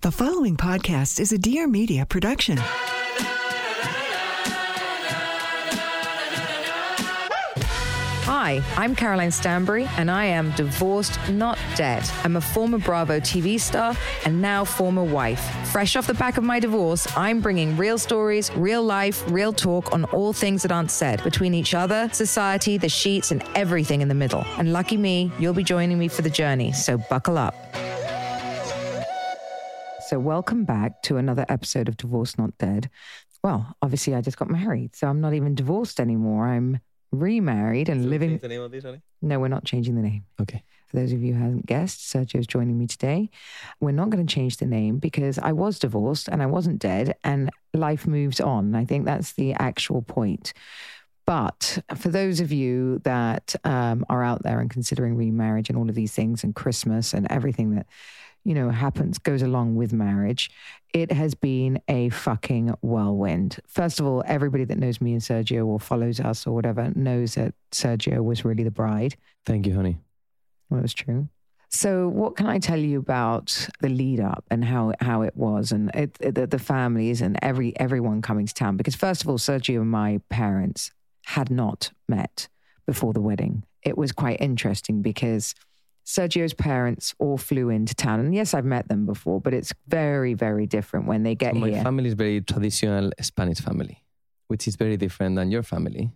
The following podcast is a Dear Media production. Hi, I'm Caroline Stanbury, and I am divorced, not dead. I'm a former Bravo TV star and now former wife. Fresh off the back of my divorce, I'm bringing real stories, real life, real talk on all things that aren't said between each other, society, the sheets, and everything in the middle. And lucky me, you'll be joining me for the journey, so buckle up. So, welcome back to another episode of Divorce Not Dead. Well, obviously, I just got married, so I'm not even divorced anymore. I'm remarried and living. the name of this, Honey? No, we're not changing the name. Okay. For those of you who haven't guessed, Sergio's joining me today. We're not going to change the name because I was divorced and I wasn't dead, and life moves on. I think that's the actual point. But for those of you that um, are out there and considering remarriage and all of these things and Christmas and everything that you know, happens, goes along with marriage, it has been a fucking whirlwind. First of all, everybody that knows me and Sergio or follows us or whatever knows that Sergio was really the bride. Thank you, honey. Well, was true. So, what can I tell you about the lead up and how how it was, and it, it, the, the families and every everyone coming to town? Because first of all, Sergio and my parents had not met before the wedding. It was quite interesting because Sergio's parents all flew into town. And yes, I've met them before, but it's very, very different when they get So my here. family is very traditional Spanish family, which is very different than your family,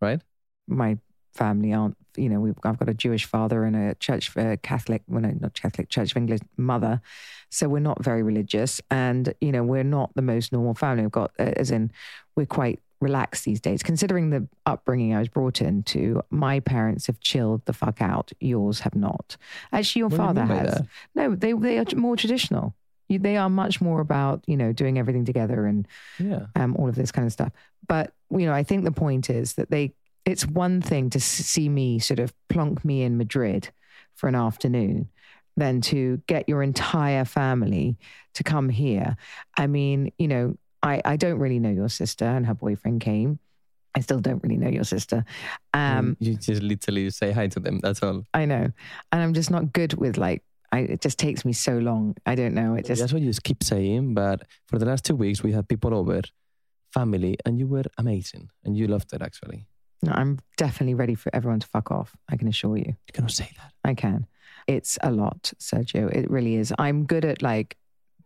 right? My family aren't, you know, we've, I've got a Jewish father and a church uh, Catholic, well, no, not Catholic, Church of England mother. So we're not very religious. And, you know, we're not the most normal family. We've got, uh, as in, we're quite relaxed these days. Considering the upbringing I was brought into, my parents have chilled the fuck out. Yours have not. Actually, your What do you father has. No, they they are more traditional. You- They are much more about you know doing everything together and Yeah. um, all of this kind of stuff. But you know, I think the point is that they. It's one thing to see me sort of plonk me in Madrid for an afternoon, than to get your entire family to come here. I mean, you know, I I don't really know your sister, and her boyfriend came. I still don't really know your sister. Um, you just literally say hi to them. That's all. I know, and I'm just not good with like. I, it just takes me so long. I don't know. It just That's what you just keep saying. But for the last two weeks, we had people over, family, and you were amazing. And you loved it, actually. No, I'm definitely ready for everyone to fuck off. I can assure you. You cannot say that. I can. It's a lot, Sergio. It really is. I'm good at like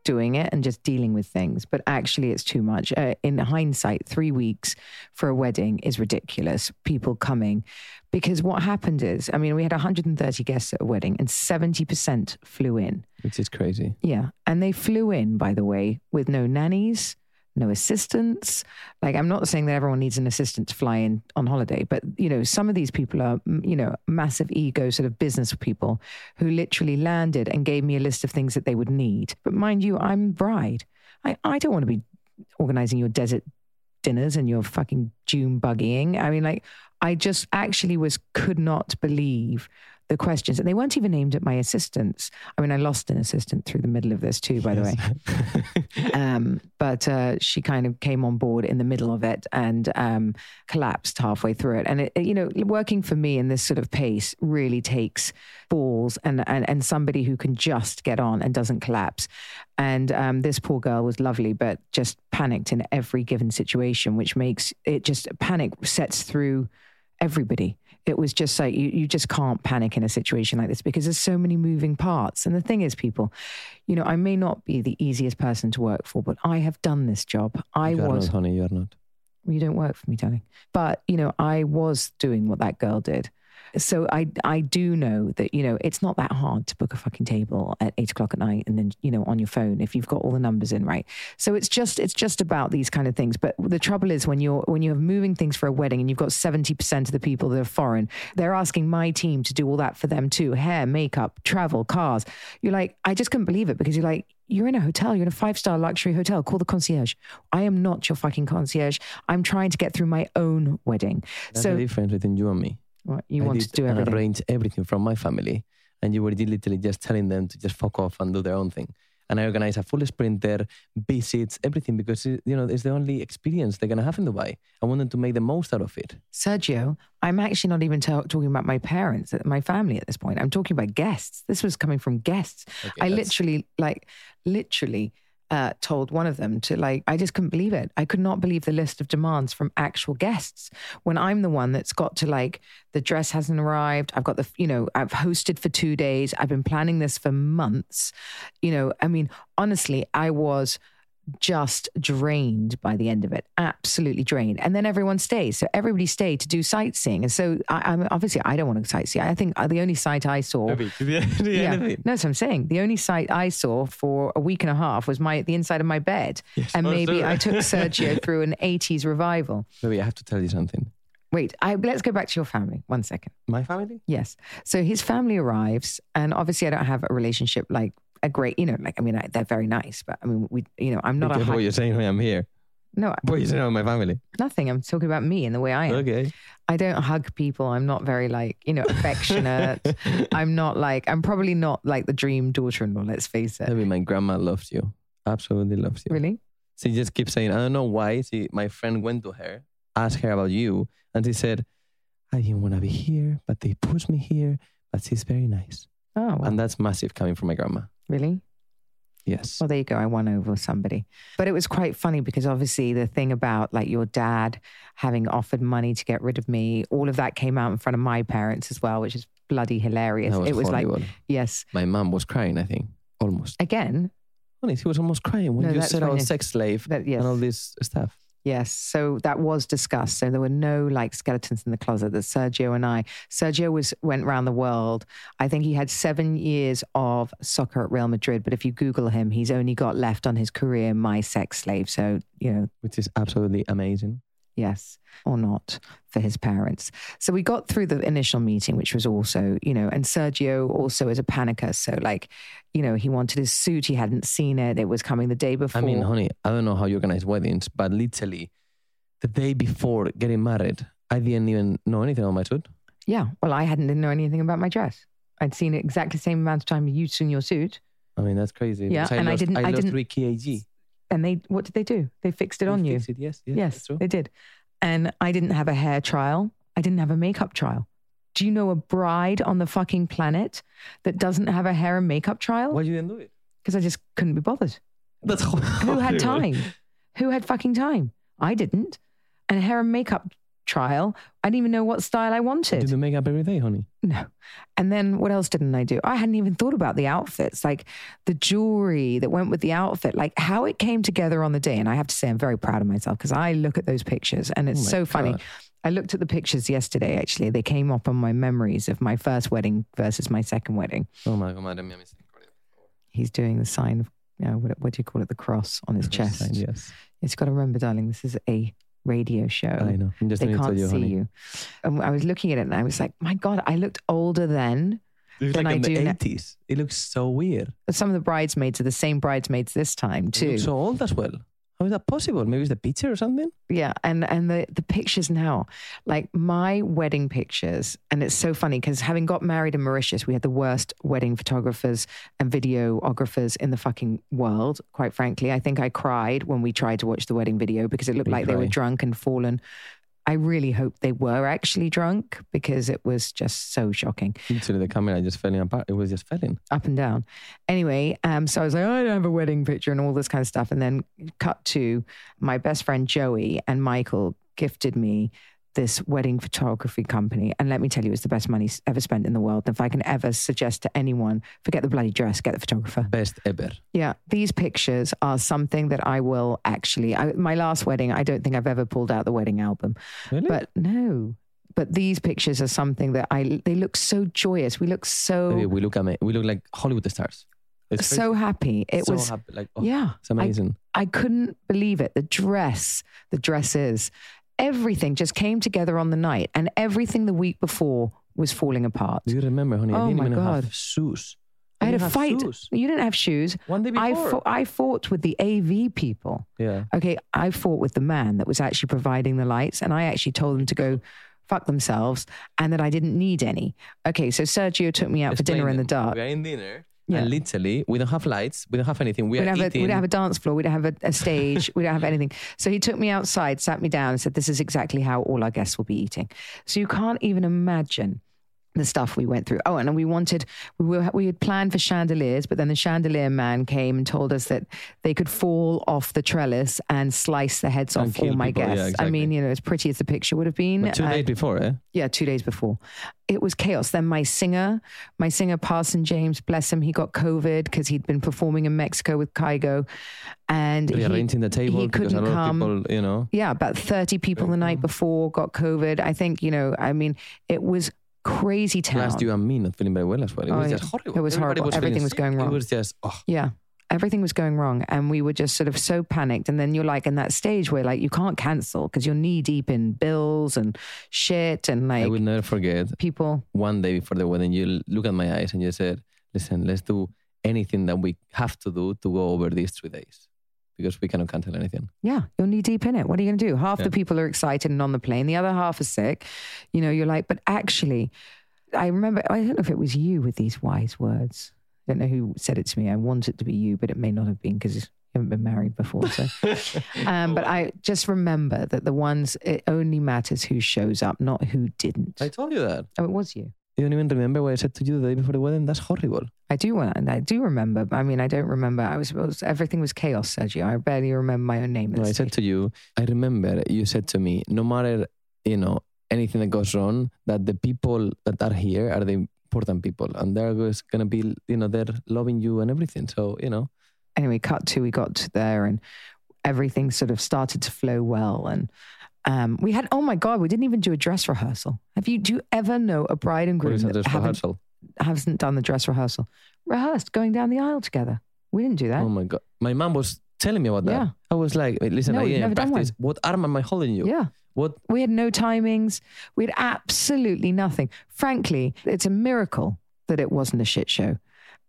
doing it and just dealing with things, but actually, it's too much. Uh, in hindsight, three weeks for a wedding is ridiculous. People coming. Because what happened is, I mean, we had 130 guests at a wedding and 70% flew in. Which is crazy. Yeah. And they flew in, by the way, with no nannies, no assistants. Like, I'm not saying that everyone needs an assistant to fly in on holiday, but, you know, some of these people are, you know, massive ego sort of business people who literally landed and gave me a list of things that they would need. But mind you, I'm bride. I, I don't want to be organizing your desert dinners and your fucking dune buggying. I mean, like, I just actually was, could not believe the questions. And they weren't even aimed at my assistants. I mean, I lost an assistant through the middle of this too, by the way. Um, but uh, she kind of came on board in the middle of it and um, collapsed halfway through it. And it, you know, working for me in this sort of pace really takes balls and and, and somebody who can just get on and doesn't collapse. And um, this poor girl was lovely, but just panicked in every given situation, which makes it just panic sets through everybody. It was just like you, you just can't panic in a situation like this because there's so many moving parts. And the thing is, people, you know, I may not be the easiest person to work for, but I have done this job. I you are was not, honey. You are not. you don't work for me, darling. But, you know, I was doing what that girl did. So I I do know that, you know, it's not that hard to book a fucking table at eight o'clock at night and then, you know, on your phone if you've got all the numbers in, right? So it's just it's just about these kind of things. But the trouble is when you're when you're moving things for a wedding and you've got seventy percent of the people that are foreign, they're asking my team to do all that for them too. Hair, makeup, travel, cars. You're like, I just couldn't believe it because you're like, you're in a hotel, you're in a five star luxury hotel, call the concierge. I am not your fucking concierge. I'm trying to get through my own wedding. That's so the difference between you and me. What, you I want to do everything. arrange everything from my family, and you were literally just telling them to just fuck off and do their own thing. And I organized a full sprint sprinter, visits, everything because uh, you know it's the only experience they're gonna have in Dubai. I want them to make the most out of it. Sergio, I'm actually not even ta- talking about my parents, uh, my family at this point. I'm talking about guests. This was coming from guests. Okay, I that's- literally, like, literally uh, told one of them to, like, I just couldn't believe it. I could not believe the list of demands from actual guests when I'm the one that's got to, like, the dress hasn't arrived. I've got the, you know, I've hosted for two days. I've been planning this for months. You know, I mean, honestly, I was just drained by the end of it, absolutely drained. And then everyone stays, so everybody stayed to do sightseeing. And so, I, I'm obviously I don't want to sightsee. I think uh, the only sight I saw, yeah, yeah. no, that's what I'm saying. The only sight I saw for a week and a half was my the inside of my bed, and oh, maybe I took Sergio through an '80s revival. Maybe I have to tell you something. Wait, I, let's go back to your family. One second. My family? Yes. So his family arrives, and obviously I don't have a relationship like a great, you know, like I mean I, they're very nice, but I mean we, you know, I'm not Be a high, what you're saying when I'm here. no What you're saying about my family. nothing. I'm talking about me and the way I am. Okay. I don't hug people. I'm not very like, you know, affectionate. I'm not like, I'm probably not like the dream daughter in law, let's face it. Maybe my grandma loves you. Absolutely loves you. Really? She just keeps saying, I don't know why. She, my friend went to her, asked her about you, and she said, I didn't want to be here, but they pushed me here. But she's very nice. Oh, well, And that's massive coming from my grandma. Really? Yes. Well, there you go. I won over somebody. But it was quite funny because obviously the thing about like your dad having offered money to get rid of me, all of that came out in front of my parents as well, which is bloody hilarious. Was it was like, horrible. yes, my mom was crying, I think, almost. again, Honestly, she was almost crying when No, you said I was sex slave that, yes. and all this stuff. Yes. So that was discussed. So there were no like skeletons in the closet that Sergio and I, Sergio was, went around the world. I think he had seven years of soccer at Real Madrid. But if you Google him, he's only got left on his career, my sex slave. So, you know, Which is absolutely amazing. Yes or not for his parents. So we got through the initial meeting, which was also, you know, and Sergio also is a panicker. So like, you know, he wanted his suit. He hadn't seen it. It was coming the day before. I mean, honey, I don't know how you organize weddings, but literally, the day before getting married, I didn't even know anything about my suit. Yeah. Well, I hadn't didn't know anything about my dress. I'd seen it exactly the same amount of time you'd seen your suit. I mean, that's crazy. Yeah, because and I didn't- I I lost didn't- three kg. And they, what did they do? They fixed it on They you. It, yes, yes, Yes, they did. And I didn't have a hair trial. I didn't have a makeup trial. Do you know a bride on the fucking planet that doesn't have a hair and makeup trial? Why you didn't do it? Because I just couldn't be bothered. That's Who had time? Who had fucking time? I didn't. And a hair and makeup trial, I didn't even know what style I wanted. Do the makeup every day, honey. No. And then what else didn't I do? I hadn't even thought about the outfits, like the jewelry that went with the outfit, like how it came together on the day. And I have to say, I'm very proud of myself because I look at those pictures and it's Oh so funny. I looked at the pictures yesterday, actually. They came up on my memories of my first wedding versus my second wedding. Oh my god, me He's doing the sign of, you know, what, what do you call it? The cross on his chest. Yes, It's got to remember, darling, this is a radio show. I know. I'm just They going to tell can't you, see honey. you. And I was looking at it and I was like, my God, I looked older then. It was Than like I in the do now. 80s. It looks so weird. Some of the bridesmaids are the same bridesmaids this time, too. so old as well. How is that possible? Maybe it's the pizza or something? Yeah, and and the the pictures now, like my wedding pictures, and it's so funny because having got married in Mauritius, we had the worst wedding photographers and videographers in the fucking world. Quite frankly, I think I cried when we tried to watch the wedding video because it looked We like they were drunk and fallen. I really hope they were actually drunk because it was just so shocking Literally, the camera just fell in. It was just falling. up and down. Anyway, um, so I was like, I don't have a wedding picture and all this kind of stuff. And then cut to my best friend Joey and Michael gifted me this wedding photography company. And let me tell you, it's the best money ever spent in the world. If I can ever suggest to anyone, forget the bloody dress, get the photographer. Best ever. Yeah, these pictures are something that I will actually. I, my last wedding, I don't think I've ever pulled out the wedding album, Really? but no. But these pictures are something that I. They look so joyous. We look so we look me. We look like Hollywood stars. It's so happy. It so was happy. Like, oh, yeah. it's amazing. I couldn't believe it. The dress, the dresses, everything just came together on the night, and everything the week before was falling apart. Do you remember, honey? I Oh didn't my even God. have shoes. I had a fight. shoes. You didn't have shoes. One day before. I fought, I fought with the AV people. yeah. Okay, I fought with the man that was actually providing the lights, and I actually told them to go fuck themselves and that I didn't need any. Okay, so Sergio took me out for dinner in the dark. We are in dinner. Yeah. And literally, we don't have lights. We don't have anything. We, We don't, have a, we don't have a dance floor. We don't have a, a stage. we don't have anything. So he took me outside, sat me down, and said, This is exactly how all our guests will be eating. So you can't even imagine the stuff we went through. Oh, and we wanted, we, were, we had planned for chandeliers, but then the chandelier man came and told us that they could fall off the trellis and slice the heads And off all my people. Yeah, guests. I mean, you know, as pretty as the picture would have been. But two days before, eh? yeah, two days before. It was chaos. Then my singer, my singer Parson James, bless him, he got COVID because he'd been performing in Mexico with Kygo, and he, the table he couldn't come. people, you know. yeah, about thirty people the night before got COVID. I think you know. I mean, it was crazy town. Plus you and me not feeling very well as well. It Oh, was yeah. just horrible. It was Everybody horrible. feeling Everything was sick. going wrong. It was just, oh, Yeah. Everything was going wrong. And we were just sort of so panicked. And then you're like in that stage where like you can't cancel because you're knee deep in bills and shit and like I will never forget people. one day before the wedding, you look at my eyes and you said, listen, let's do anything that we have to do to go over these three days because we cannot cancel anything. Yeah, you're knee deep in it. What are you going to do? Half Yeah. the people are excited and on the plane, the other half are sick. You know, you're like, but actually, I remember, I don't know if it was you with these wise words. I don't know who said it to me. I want it to be you, but it may not have been because you haven't been married before. So, um, but I just remember that the ones, it only matters who shows up, not who didn't. I told you that. Oh, it was you. You don't even remember what I said to you the day before the wedding? That's horrible. I do want, and I do remember. I mean, I don't remember. I was, everything was chaos, Sergio. I barely remember my own name. No, I said stage. to you, I remember you said to me, no matter, you know, anything that goes wrong, that the people that are here are the important people and they're going to be, you know, they're loving you and everything. So, you know, anyway, cut to we got to there and everything sort of started to flow well. And um, we had, oh my God, we didn't even do a dress rehearsal. Have you, do you ever know a bride and groom that haven't, rehearsal? hasn't done the dress rehearsal? Rehearsed going down the aisle together. We didn't do that. Oh my God. My mom was telling me about that. Yeah. I was like, listen, No, I didn't practice. What arm am I holding you? yeah. What? We had no timings. We had absolutely nothing. Frankly, it's a miracle that it wasn't a shit show.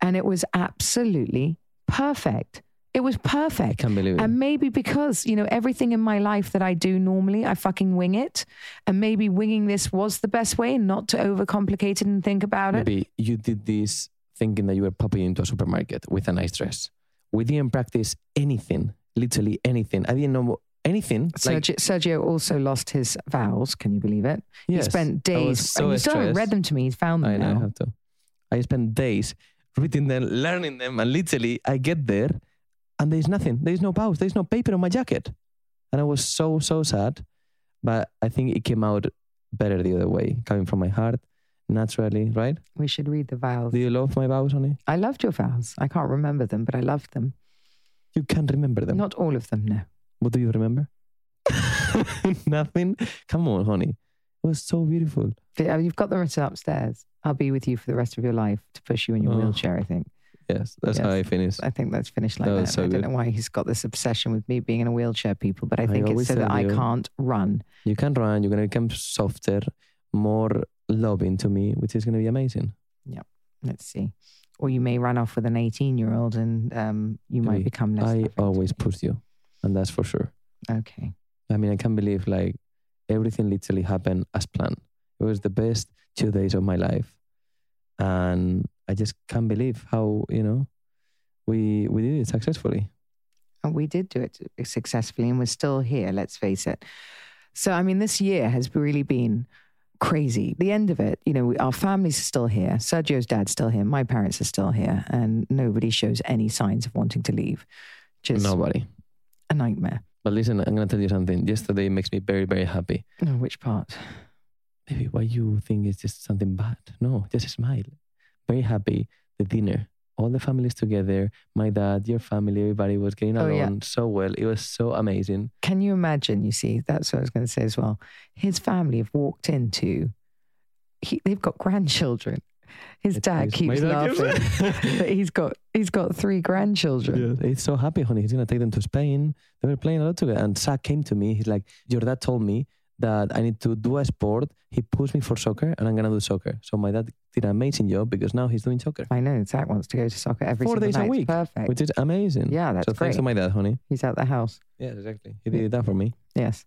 And it was absolutely perfect. It was I perfect. can't believe it. And maybe because, you know, everything in my life that I do normally, I fucking wing it. And maybe winging this was the best way and not to overcomplicate it and think about it. Maybe you did this thinking that you were popping into a supermarket with a nice dress. We didn't practice anything, literally anything. I didn't know anything. Like, Sergio, Sergio also lost his vows. Can you believe it? He yes, spent I was days. so and you still haven't read them to me. He's found them I know, I have to. I spent days reading them, learning them, and literally I get there and there's nothing. There's no vows. There's no paper on my jacket. And I was so, so sad. But I think it came out better the other way, coming from my heart, naturally, right? We should read the vows. Do you love my vows, honey? I loved your vows. I can't remember them, but I loved them. You can't remember them. Not all of them, no. What do you remember? Nothing? Come on, honey. It was so beautiful. Uh, You've got them written upstairs. I'll be with you for the rest of your life to push you in your Oh. wheelchair, I think. Yes, that's how Yes. I finished. I think that's finished like That that. so I don't good. know why he's got this obsession with me being in a wheelchair, people, but I I think it's so that I can't run. You can run, you're going to become softer, more loving to me, which is going to be amazing. Yeah, let's see. Or you may run off with an 18 year old and um, you might become less. I always push you, and that's for sure. Okay. I mean, I can't believe like everything literally happened as planned. It was the best two days of my life, and I just can't believe how you know we we did it successfully. And we did do it successfully and we're still here, let's face it. So, I mean, this year has really been crazy. The end of it, you know, we, our families are still here. Sergio's dad's still here. My parents are still here. And nobody shows any signs of wanting to leave. Just Nobody. a nightmare. But listen, I'm gonna tell you something. Yesterday makes me very, very happy. No, which part? Maybe why you think it's just something bad? No, just a smile. Very happy. The dinner, all the families together. My dad, your family, everybody was getting Oh, along yeah. so well. It was so amazing. Can you imagine? You see, that's what I was going to say as well. His family have walked into, he, they've got grandchildren. His It dad is- keeps dad laughing that he's got he's got three grandchildren. Yeah, he's so happy, honey. He's gonna take them to Spain. They were playing a lot together. And Zach came to me. He's like, "Your dad told me that I need to do a sport. He pushed me for soccer, and I'm gonna do soccer." So my dad did an amazing job because now he's doing soccer, I know Zach wants to go to soccer every Four single days a night. It's week, Perfect. which is amazing. Yeah, that's so thanks to great. my dad, honey. He's out the house. Yeah, exactly. He did that for me. Yes.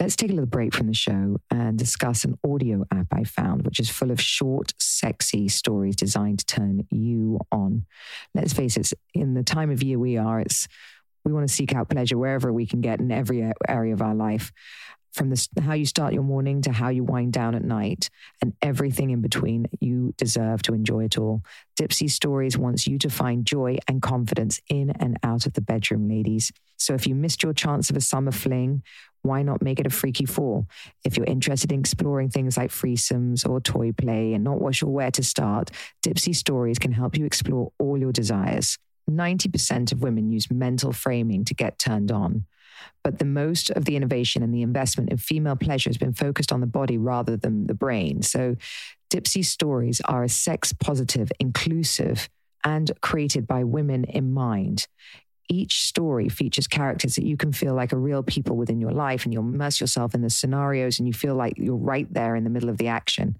Let's take a little break from the show and discuss an audio app I found, which is full of short, sexy stories designed to turn you on. Let's face it, in the time of year we are, it's we want to seek out pleasure wherever we can get in every area of our life. From the, how you start your morning to how you wind down at night and everything in between, you deserve to enjoy it all. Dipsea Stories wants you to find joy and confidence in and out of the bedroom, ladies. So if you missed your chance of a summer fling, why not make it a freaky fall? If you're interested in exploring things like threesomes or toy play and not sure where to start, Dipsea Stories can help you explore all your desires. 90% of women use mental framing to get turned on. But the most of the innovation and the investment in female pleasure has been focused on the body rather than the brain. So Dipsea Stories are a sex positive, inclusive, and created by women in mind. Each story features characters that you can feel like are real people within your life, and you'll immerse yourself in the scenarios and you feel like you're right there in the middle of the action.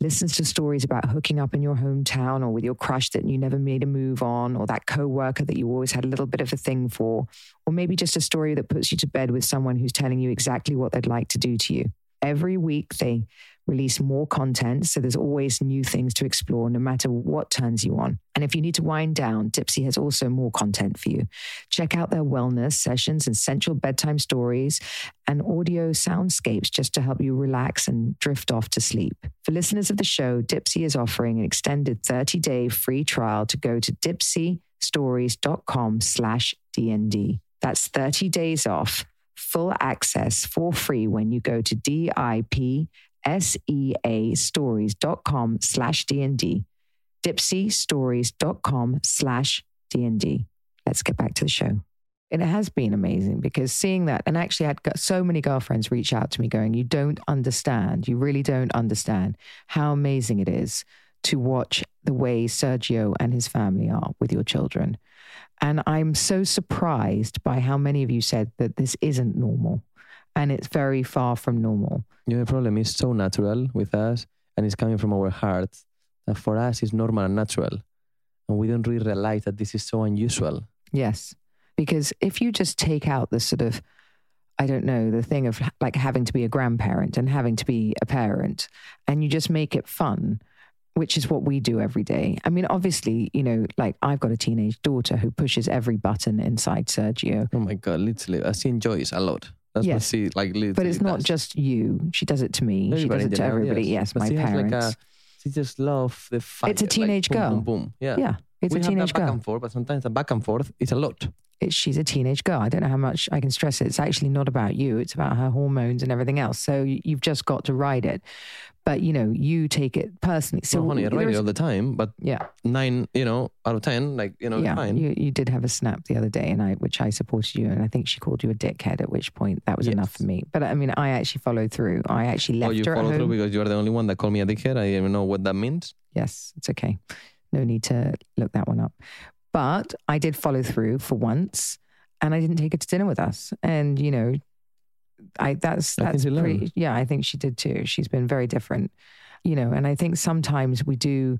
Listens to stories about hooking up in your hometown or with your crush that you never made a move on, or that coworker that you always had a little bit of a thing for, or maybe just a story that puts you to bed with someone who's telling you exactly what they'd like to do to you. Every week they release more content, so there's always new things to explore no matter what turns you on. And if you need to wind down, Dipsea has also more content for you. Check out their wellness sessions and sensual bedtime stories and audio soundscapes just to help you relax and drift off to sleep. For listeners of the show, Dipsea is offering an extended 30-day free trial to go to dipseastories.com slash DND. That's 30 days off, full access for free when you go to D-I-P S-E-A stories.com slash DND. Dipseastories.com slash DND. Let's get back to the show. It has been amazing because seeing that, and actually, I had got so many girlfriends reach out to me going, You don't understand. You really don't understand how amazing it is to watch the way Sergio and his family are with your children. And I'm so surprised by how many of you said that this isn't normal and it's very far from normal. Know, the problem is so natural with us, and it's coming from our heart That for us, it's normal and natural, and we don't really realize that this is so unusual. Yes. Because if you just take out the sort of, I don't know, the thing of like having to be a grandparent and having to be a parent, and you just make it fun, which is what we do every day. I mean, obviously, you know, like I've got a teenage daughter who pushes every button inside Sergio, Oh my god, literally, she enjoys a lot. That's Yes. she like. But it's not just you. She does it to me. she does it to general, everybody. Yes, But my she uh, parents. like a, she just love the fire. It's a like, teenage boom, girl. Boom, boom. Yeah. yeah, it's we a have teenage that back girl. and forth, but sometimes the back and forth is a lot. She's a teenage girl. I don't know how much I can stress it. It's actually not about you. It's about her hormones and everything else. So you- you've just got to ride it. But you know, you take it personally. So So, honey, I ride it all the time, but yeah, nine, you know, out of ten, like you know, yeah. fine. You you did have a snap the other day, and I which I supported you, and I think she called you a dickhead. At which point that was enough for me. But I mean, I actually followed through. I actually oh, left you her at through because you are the only one that called me a dickhead. I didn't even know what that means. Yes, it's okay. No need to look that one up. But I did follow through for once, and I didn't take her to dinner with us. And you know, I that's that's she pretty. Yeah, I think she did too. She's been very different, you know. And I think sometimes we do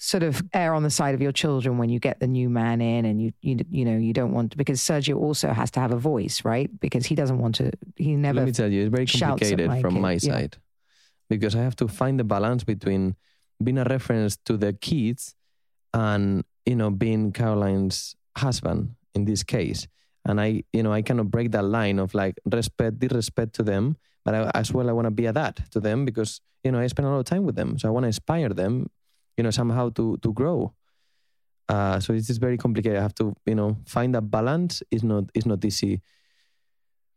sort of err on the side of your children when you get the new man in, and you you you know you don't want because Sergio also has to have a voice, right? Because he doesn't want to. He never Let me tell you, it's very complicated my from kid, my yeah. side because I have to find the balance between being a reference to the kids and you know being Caroline's husband in this case. And I, you know, I cannot break that line of like respect, disrespect to them, but I, as well I want to be a dad to them because you know I spend a lot of time with them, so I want to inspire them, you know, somehow to to grow. Uh, so it's just very complicated. I have to, you know, find that balance. is not is not easy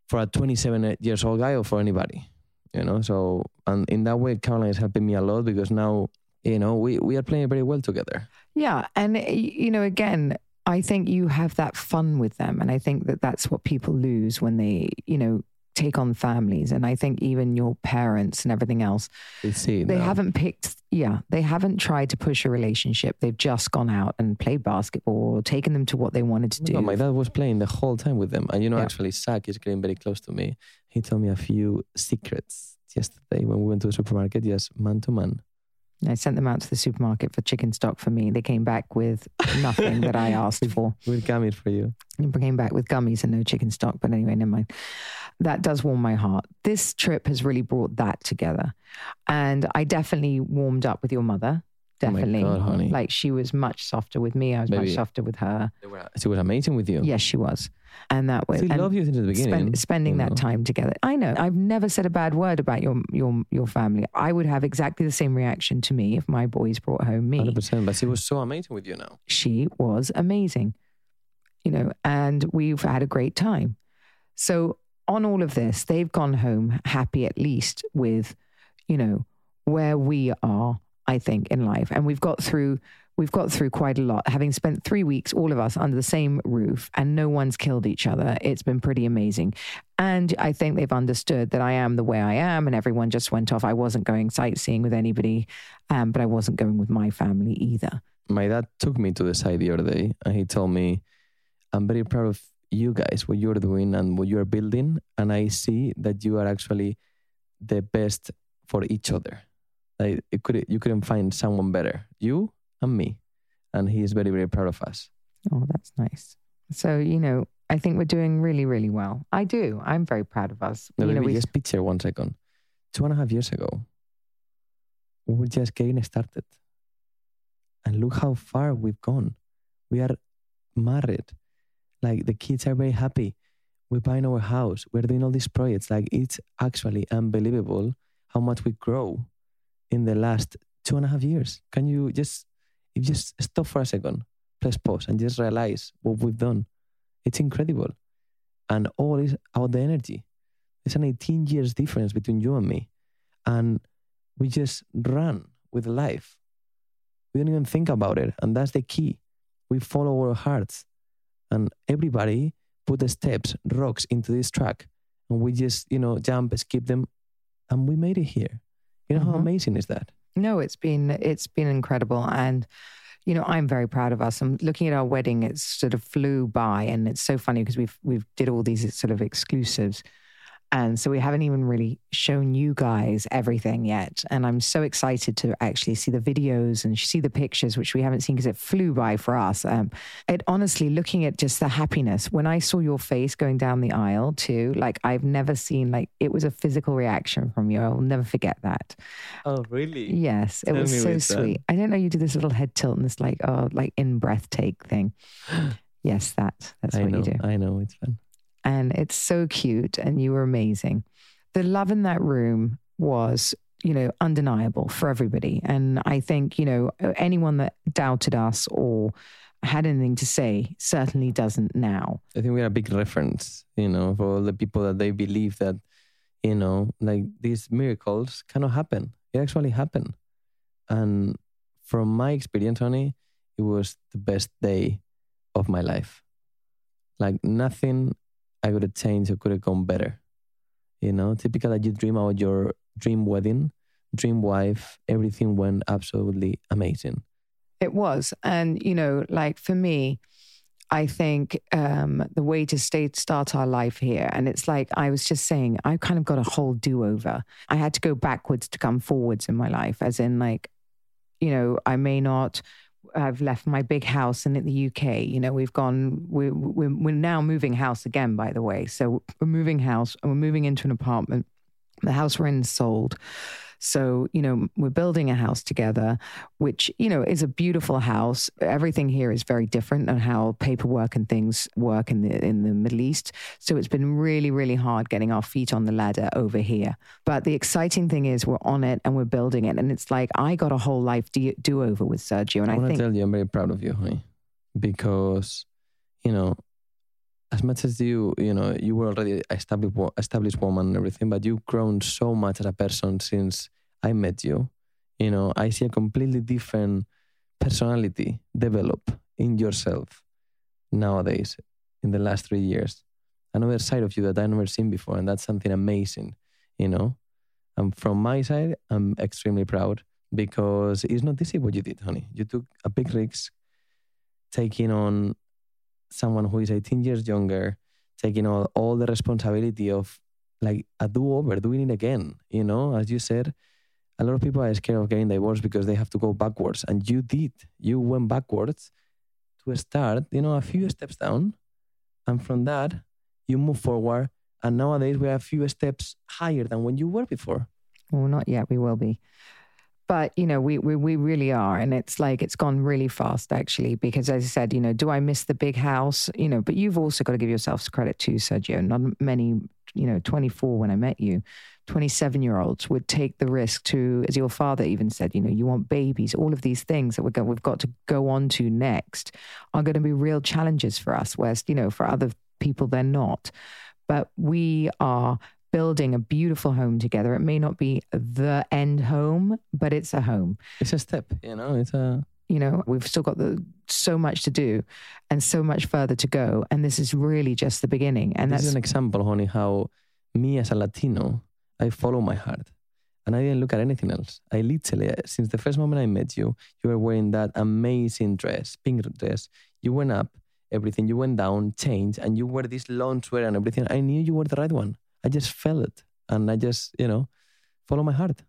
for a 27 years old guy or for anybody, you know. So and in that way, Caroline is helping me a lot because now you know we we are playing very well together. Yeah. And, eh, you know, again, I think you have that fun with them. And I think that that's what people lose when they, you know, take on families. And I think even your parents and everything else, They see they now. haven't picked, yeah, they haven't tried to push a relationship. They've just gone out and played basketball or taken them to what they wanted to do. No, my dad was playing the whole time with them. And you know, Yeah. actually, Zach is getting very close to me. He told me a few secrets yesterday when we went to the supermarket, yes, man to man. I sent them out to the supermarket for chicken stock for me. They came back with nothing that I asked for. With gummies for you. and came back with gummies and no chicken stock. But anyway, never mind. That does warm my heart. This trip has really brought that together. And I definitely warmed up with your mother. Oh my Definitely. God, honey. Like she was much softer with me. I was Baby. much softer with her. She was amazing with you. Yes, she was. And that was She and loved you since the beginning. spend, spending that know. time together. I know. I've never said a bad word about your your your family. I would have exactly the same reaction to me if my boys brought home me. 100%. But she was so amazing with you now. she was amazing, you know, and we've had a great time. So, on all of this, they've gone home happy at least with, you know, where we are, I think, in life. And we've got through. We've got through quite a lot, having spent three weeks, all of us under the same roof, and no one's killed each other. It's been pretty amazing. And I think they've understood that I am the way I am, and everyone just went off. I wasn't going sightseeing with anybody, um, but I wasn't going with my family either. My dad took me to the side the other day and he told me, I'm very proud of you guys, what you're doing and what you're building. And I see that you are actually the best for each other. Like it could, you couldn't find someone better. You and me. And he is very, very proud of us. Oh, that's nice. So, you know, I think we're doing really, really well. I do. I'm very proud of us. No, you know, we just picture one second. Two and a half years ago, we were just getting started. And look how far we've gone. We are married. Like the kids are very happy. We're buying our house. We're doing all these projects. Like it's actually unbelievable how much we grow in the last two and a half years. Can you just, if you just stop for a second, press pause and just realize what we've done? It's incredible. And all is about the energy. There's an 18 years difference between you and me. And we just run with life. We don't even think about it. And that's the key. We follow our hearts. And everybody put the steps, rocks into this track. And we just, you know, jump, skip them. And we made it here. You know how Mhm. amazing is that? No, it's been it's been incredible, and you know, I'm very proud of us. I'm looking at our wedding; it sort of flew by, and it's so funny because we've we've did all these sort of exclusives. And so we haven't even really shown you guys everything yet. And I'm so excited to actually see the videos and see the pictures, which we haven't seen because it flew by for us. Um, it honestly, looking at just the happiness, when I saw your face going down the aisle too, like I've never seen, like it was a physical reaction from you. I'll never forget that. Oh, really? Yes, it Tell was so that. sweet. I didn't know you did this little head tilt and this like, oh, like in breath take thing. Yes, that. That's I what know. you do I know. It's fun. And it's so cute and you were amazing the love in that room was you know undeniable for everybody and i think you know anyone that doubted us or had anything to say certainly doesn't now I think we're a big reference, you know, for all the people that they believe that, you know, like these miracles cannot happen. It actually happened. And from my experience, honey, it was the best day of my life. Like nothing I could have changed or could have gone better. You know, typical that you dream about your dream wedding, dream wife, everything went absolutely amazing. It was. And, you know, like for me, I think um, the way to stay, start our life here, and it's like I was just saying, I kind of got a whole do over. I had to go backwards to come forwards in my life, as in, like, you know, I may not. I've left my big house and in the UK. You know, we've gone. We're, we're we're now moving house again. By the way, so we're moving house and we're moving into an apartment. The house we're in sold. So, you know, we're building a house together, which, you know, is a beautiful house. Everything here is very different on how paperwork and things work in the in the Middle East. So it's been really, really hard getting our feet on the ladder over here. But the exciting thing is we're on it and we're building it. And it's like I got a whole life do, do over with Sergio. And I I, want to tell you, I'm very proud of you, honey, because, you know, as much as you, you know, you were already established, established woman and everything, but you've grown so much as a person since I met you. You know, I see a completely different personality develop in yourself nowadays in the last three years. Another side of you that I've never seen before, and that's something amazing, you know. And from my side, I'm extremely proud because it's not easy what you did, honey. You took a big risk taking on someone who is 18 years younger, taking all, all the responsibility of like a do over, doing it again. You know, as you said, a lot of people are scared of getting divorced because they have to go backwards. And you did. You went backwards to start, you know, a few steps down. And from that, you move forward. And nowadays, we are a few steps higher than when you were before. Well, not yet. We will be. But, you know, we, we, we really are. And it's like, it's gone really fast, actually, because as I said, you know, do I miss the big house? You know, but you've also got to give yourselves credit too, Sergio. Not many, you know, 24 when I met you, 27 year olds would take the risk to, as your father even said, you know, you want babies, all of these things that we're go, we've got to go on to next are going to be real challenges for us, whereas, you know, for other people, they're not. But we are building a beautiful home together. It may not be the end home, but it's a home. It's a step, you know, it's a. You know, we've still got the so much to do and so much further to go. And this is really just the beginning. And this that's is an example, honey, how me as a Latino, I follow my heart. And I didn't look at anything else. I literally, since the first moment I met you, you were wearing that amazing dress, pink dress. You went up, everything. You went down, changed, and you wore this long sweater and everything. I knew you were the right one. I just felt it. And I just, you know, follow my heart.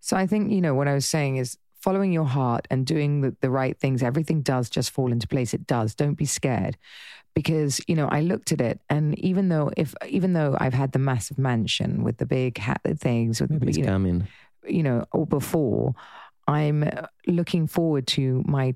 So I think, you know, what I was saying is following your heart and doing the, the right things, everything does just fall into place. It does. Don't be scared. Because, you know, I looked at it and even though if even though I've had the massive mansion with the big hat things with Maybe it's you know, coming. you know, or before, I'm looking forward to my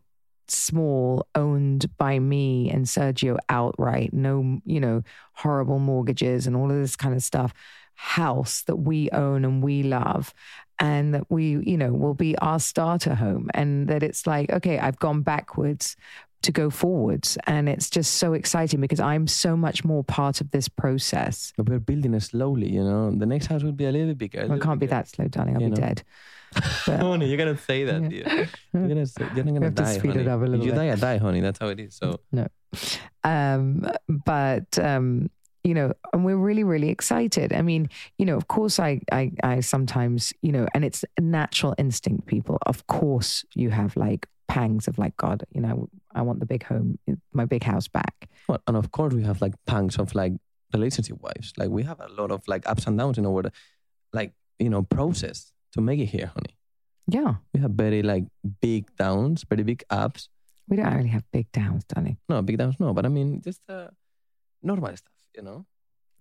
small owned by me and Sergio outright, no, you know, horrible mortgages and all of this kind of stuff, house that we own and we love. And that we, you know, will be our starter home. And that it's like, okay, I've gone backwards to go forwards. And it's just so exciting because I'm so much more part of this process. But we're building it slowly, you know. The next house will be a little bit bigger. Well, it can't be that slow, darling. I'll You be know. dead. But- honey, you're gonna say that, Yeah. dear. You're gonna say, you're not gonna have to die, speed it honey. up a little you bit. die, I die, honey. That's how it is. So no. Um, but um, you know, and we're really, really excited. I mean, you know, of course, I, I, I sometimes, you know, and it's a natural instinct. People, of course, you have like pangs of like, God, you know, I want the big home, my big house back. Well, and of course we have like pangs of like relationship wise. Like we have a lot of like ups and downs in our like you know process to make it here, honey. Yeah, We have very like big downs, very big ups. we don't really have big downs, darling. No, big downs, no. But I mean, just uh, normal stuff, you know,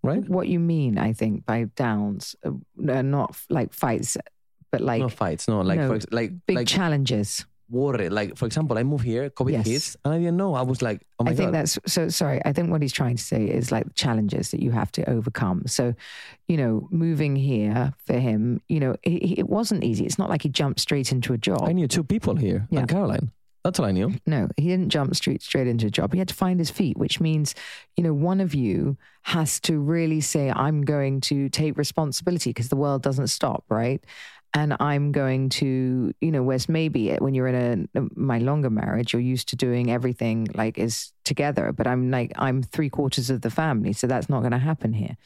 right? What you mean, I think, by downs, uh, not like fights, but like no fights, no. Like no, for ex- like big like challenges. Worry. Like for example, I moved here, COVID Yes. hits, and I didn't know. I was like, oh my I think god. that's so sorry. I think what he's trying to say is like challenges that you have to overcome. So, you know, moving here for him, you know, it, it wasn't easy. It's not like he jumped straight into a job. I knew two people here Yeah. and Caroline. That's all I knew. No, he didn't jump straight straight into a job. He had to find his feet, which means, you know, one of you has to really say, "I'm going to take responsibility because the world doesn't stop, right?" And I'm going to, you know, whereas maybe when you're in a my longer marriage, you're used to doing everything like is together. But I'm like I'm three quarters of the family, so that's not going to happen here.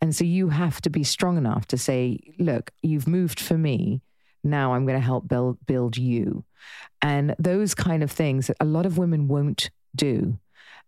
And so you have to be strong enough to say, "Look, you've moved for me." Now I'm going to help build build you. And those kind of things that a lot of women won't do.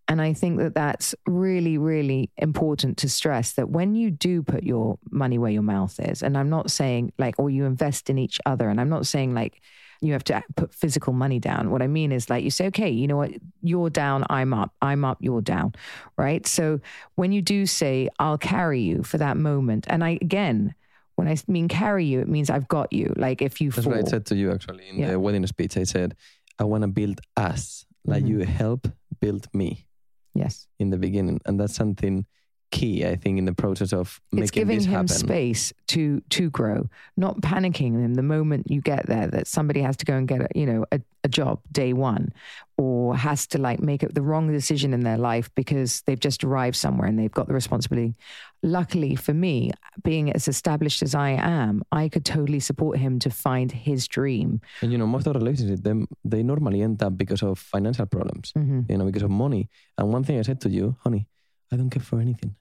And I think that that's really, really important to stress that when you do put your money where your mouth is, and I'm not saying like, or you invest in each other, and I'm not saying like you have to put physical money down. What I mean is like you say, okay, you know what, you're down, I'm up, I'm up, you're down, right? So when you do say, I'll carry you for that moment, and I, again, when I mean carry you, it means I've got you. Like if you That's fall, what I said to you actually in Yeah. the wedding speech. I said, I want to build us like Mhm. you help build me yes. in the beginning. And that's something key, I think, in the process of making it's giving this him space to to grow, not panicking him the moment you get there that somebody has to go and get a you know a, a job day one, or has to like make the wrong decision in their life because they've just arrived somewhere and they've got the responsibility. Luckily for me, being as established as I am, I could totally support him to find his dream. And you know, most of relationships, them they normally end up because of financial problems. Mhm. You know, because of money. And one thing I said to you, honey, I don't care for anything.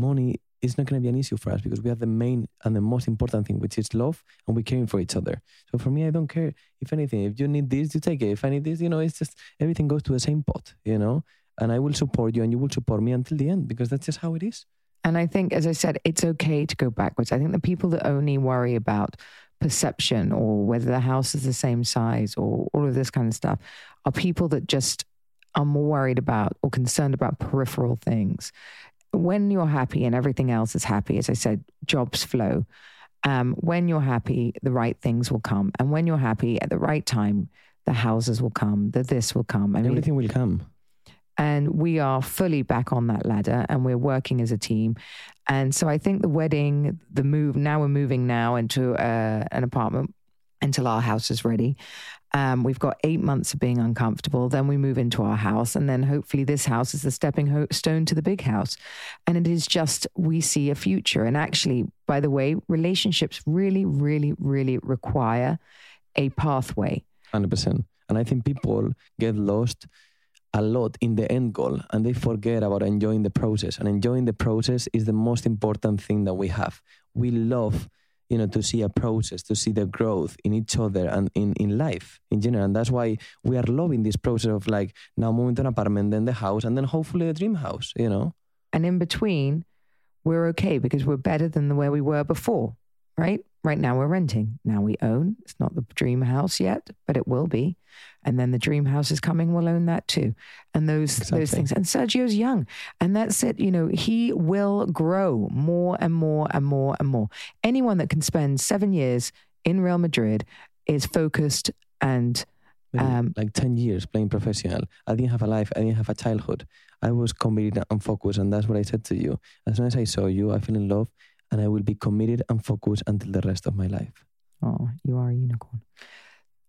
Money is not going to be an issue for us because we have the main and the most important thing, which is love, and we're caring for each other. So for me, I don't care. If anything, if you need this, you take it. If I need this, you know, it's just everything goes to the same pot. You know, and I will support you, and you will support me until the end because that's just how it is. And I think, as I said, it's okay to go backwards. I think the people that only worry about perception or whether the house is the same size or all of this kind of stuff are people that just are more worried about or concerned about peripheral things. When you're happy and everything else is happy, as I said, jobs flow. Um, when you're happy, the right things will come. And when you're happy at the right time, the houses will come, the this will come. I mean, Everything will come. and we are fully back on that ladder and we're working as a team and so i think the wedding the move now we're moving now into uh, an apartment until our house is ready um, we've got eight months of being uncomfortable then we move into our house and then hopefully this house is the stepping ho- stone to the big house and it is just we see a future and actually by the way relationships really really really require a pathway 100%. And I think people get lost a lot in the end goal and they forget about enjoying the process. And enjoying the process is the most important thing that we have. We love, you know, to see a process, to see the growth in each other and in, in life in general. And that's why we are loving this process of like now moving to an apartment, then the house, and then hopefully the dream house, you know? and in between, we're okay because we're better than the where we were before, right? Right now we're renting. Now we own. It's not the dream house yet, but it will be. And then the dream house is coming. We'll own that too. And those those things. And Sergio's young, and that's it. You know, he will grow more and more and more and more. Anyone that can spend seven years in Real Madrid is focused and Um, like 10 years playing professional. I didn't have a life. I didn't have a childhood. I was committed and focused. And that's what I said to you. As soon as I saw you, I fell in love and I will be committed and focused until the rest of my life. oh, you are a unicorn.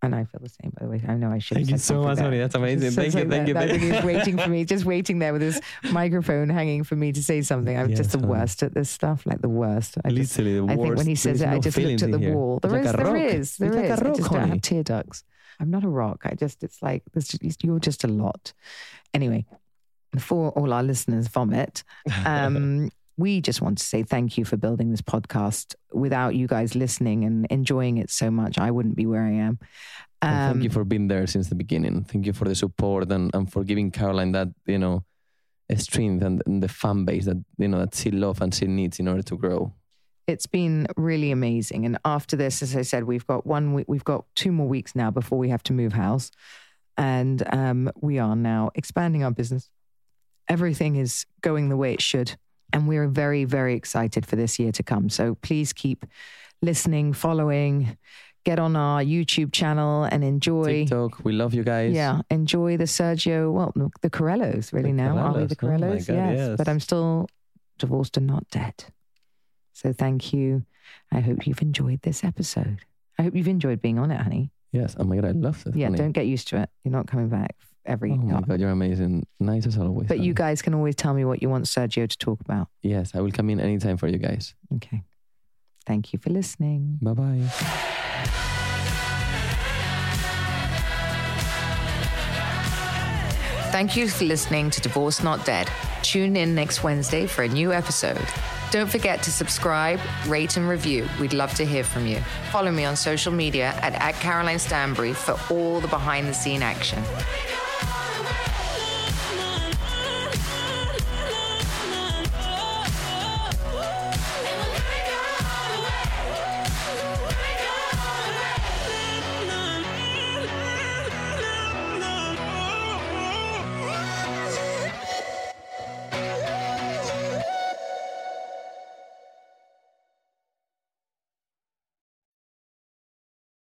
And I feel the same, by the way. I know I should. Thank you so much, honey. That's amazing. Just Thank you, thank you, that- thank that you. he's waiting for me, just waiting there with his microphone hanging for me to say something. I'm just the honey. worst at this stuff, like the worst. I just, Literally, the I think when he says There's it, I just looked at the here. wall. There It's is, like a there rock. is, like is. a I rock, just don't have tear ducts. I'm not a rock. I just, it's like just, you're just a lot. Anyway, before all our listeners vomit, um, we just want to say thank you for building this podcast. Without you guys listening and enjoying it so much, I wouldn't be where I am. And thank you Um, for being there since the beginning. Thank you for the support and, and for giving Caroline that, you know, strength and, and the fan base that, you know, that she loves and she needs in order to grow. it's been really amazing. And after this, as I said, we've got one week, we've got two more weeks now before we have to move house. And um, we are now expanding our business. Everything is going the way it should. And we're very, very excited for this year to come. So please keep listening, following, get on our YouTube channel and enjoy. TikTok, we love you guys. Yeah, enjoy the Sergio, well, the- the Carrallos, really The now. Are we the Carrallos. Oh? God, yes. yes. But I'm still divorced and not dead. So thank you. I hope you've enjoyed this episode. I hope you've enjoyed being on it, honey. Yes. Oh my God, I love it. Yeah, honey. don't get used to it. You're not coming back every Oh my time. God, you're amazing. Nice as always. But you guys can always tell me what you want Sergio to talk about. Yes, I will come in anytime for you guys. Okay. Thank you for listening. Bye bye. Thank you for listening to Divorce Not Dead. Tune in next Wednesday for a new episode. Don't forget to subscribe, rate, and review. We'd love to hear from you. Follow me on social media at, at Caroline Stanbury for all the behind the scene action.